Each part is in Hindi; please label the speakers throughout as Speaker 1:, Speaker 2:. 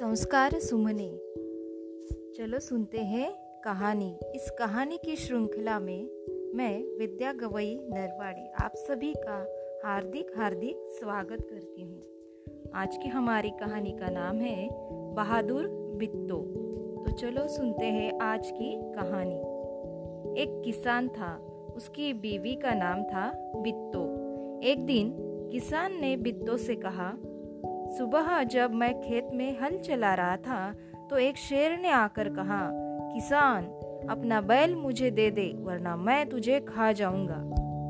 Speaker 1: संस्कार सुमने। चलो सुनते हैं कहानी। इस कहानी की श्रृंखला में मैं, विद्या गवई नरवाड़ी, आप सभी का हार्दिक हार्दिक स्वागत करती हूँ। आज की हमारी कहानी का नाम है, बहादुर बित्तो तो चलो सुनते हैं आज की कहानी। एक किसान था, उसकी बीवी का नाम था बित्तो एक दिन किसान ने बित्तो से कहा सुबह जब मैं खेत में हल चला रहा था तो एक शेर ने आकर कहा, किसान, अपना बैल मुझे दे दे, वरना मैं तुझे खा जाऊँगा।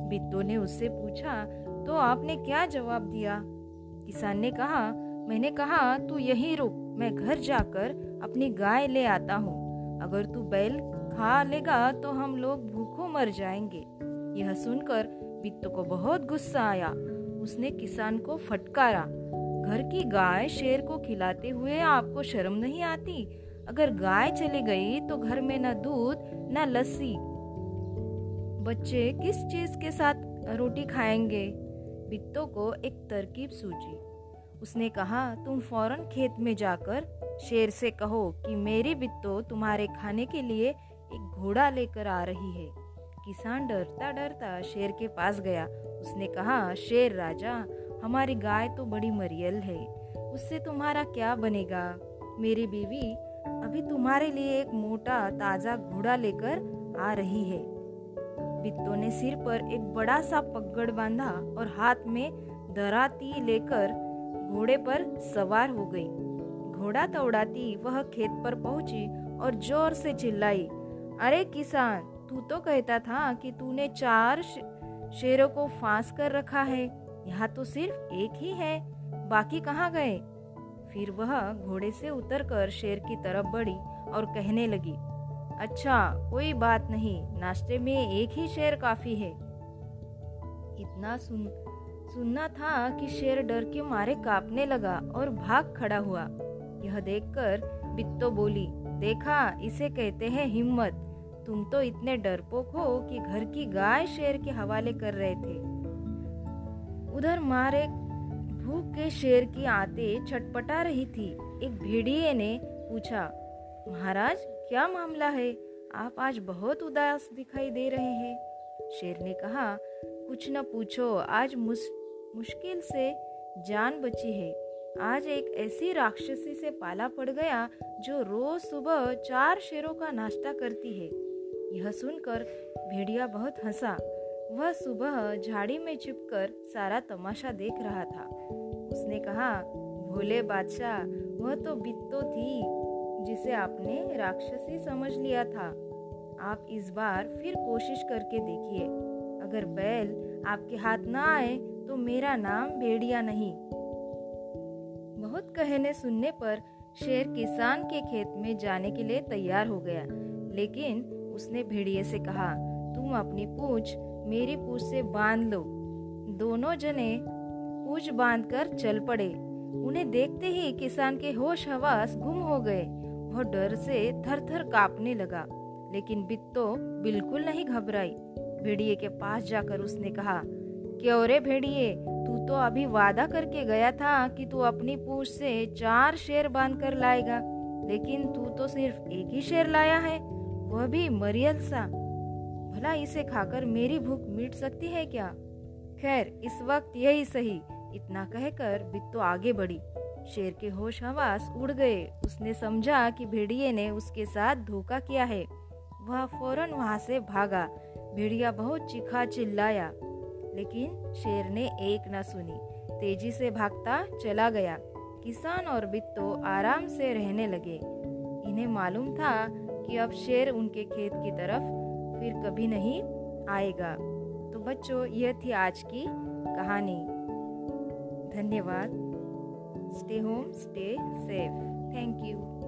Speaker 1: बिट्टो ने उससे पूछा तो आपने क्या जवाब दिया? किसान ने कहा, मैंने कहा, तू यही रुक, मैं घर जाकर अपनी गाय ले आता हूँ। अगर तू बैल खा लेगा तो हम लोग भूखों मर जाएँगे। यह सुनकर बिट्टो को बहुत गुस्सा आया। उसने किसान को फटकारा। घर की गाय शेर को खिलाते हुए आपको शर्म नहीं आती? अगर गाय चली गई तो घर में न दूध, न लस्सी। बच्चे किस चीज़ के साथ रोटी खाएँगे? बित्तो को एक तरकीब सूझी। उसने कहा, तुम फ़ौरन खेत में जाकर शेर से कहो कि मेरी बित्तो तुम्हारे खाने के लिए एक घोड़ा लेकर आ रही है। किसान डरता डरता शेर के पास गया। उसने कहा, शेर राजा हमारी गाय तो बड़ी मरियल है, उससे तुम्हारा क्या बनेगा? मेरी बीवी अभी तुम्हारे लिए एक मोटा, ताज़ा घोड़ा लेकर आ रही है। बित्तो ने सिर पर एक बड़ा सा पगड़ बांधा और हाथ में दराती लेकर घोड़े पर सवार हो गई। घोड़ा दौड़ाती वह खेत पर पहुँची और ज़ोर से चिल्लाई, अरे किसान, तू तो कहता था कि तूने चार शेरों को फांस कर रखा है। यहाँ तो सिर्फ़ एक ही है, बाकी कहाँ गए? फिर वह घोड़े से उतरकर शेर की तरफ़ बढ़ी और कहने लगी अच्छा कोई बात नहीं, नाश्ते में एक ही शेर काफ़ी है। इतना सुन, सुनना था कि शेर डर के मारे कांपने लगा और भाग खड़ा हुआ। यह देखकर बित्तो बोली, देखा, इसे कहते हैं हिम्मत। तुम तो इतने डरपोक हो कि घर की गाय शेर के हवाले कर रहे थे। उधर मारे भूख के शेर की आते छटपटा रही थी। एक भेड़िए ने पूछा महाराज क्या मामला है? आप आज बहुत उदास दिखाई दे रहे हैं। शेर ने कहा कुछ न पूछो आज मुस, मुश्किल से जान बची है। आज एक ऐसी राक्षसी से पाला पड़ गया जो रोज सुबह चार शेरों का नाश्ता करती है। यह सुनकर भेड़िया बहुत हंसा। वह सुबह झाड़ी में छिपकर सारा तमाशा देख रहा था। उसने कहा, भोले बादशाह, वह तो बित्तो थी, जिसे आपने राक्षसी समझ लिया था। आप इस बार फिर कोशिश करके देखिए। अगर बैल आपके हाथ ना आए तो मेरा नाम भेड़िया नहीं। बहुत कहने सुनने पर शेर किसान के खेत में जाने के लिए तैयार हो गया। लेकिन उसने भेड़िए से कहा, तुम अपनी पूछ मेरी पूछ से बाँध लो। दोनों जने पूछ बांधकर चल पड़े। उन्हें देखते ही किसान के होश हवास गुम हो गए। वह डर से थर थर कांपने लगा, लेकिन बित्तो बिल्कुल नहीं घबराई। भेड़िए के पास जाकर उसने कहा, क्यों रे भेड़िए, तू तो अभी वादा करके गया था कि तू अपनी पूछ से चार शेर बाँध कर लाएगा। लेकिन तू तो सिर्फ़ एक ही शेर लाया है, वह भी मरियल सा। भला इसे खाकर मेरी भूख मिट सकती है क्या? खैर, इस वक्त यही सही। इतना कहकर बिट्टू आगे बढ़ी। शेर के होश हवास उड़ गए। उसने समझा कि भेड़िए ने उसके साथ धोखा किया है। वह फ़ौरन वहाँ से भागा। भेड़िया बहुत चिखा चिल्लाया। लेकिन शेर ने एक न सुनी। तेज़ी से भागता चला गया। किसान और बित्तो आराम से रहने लगे। इन्हें मालूम था कि अब शेर उनके खेत की तरफ़ फिर कभी नहीं आएगा। तो बच्चों, यह थी आज की कहानी। धन्यवाद। Stay home stay safe thank you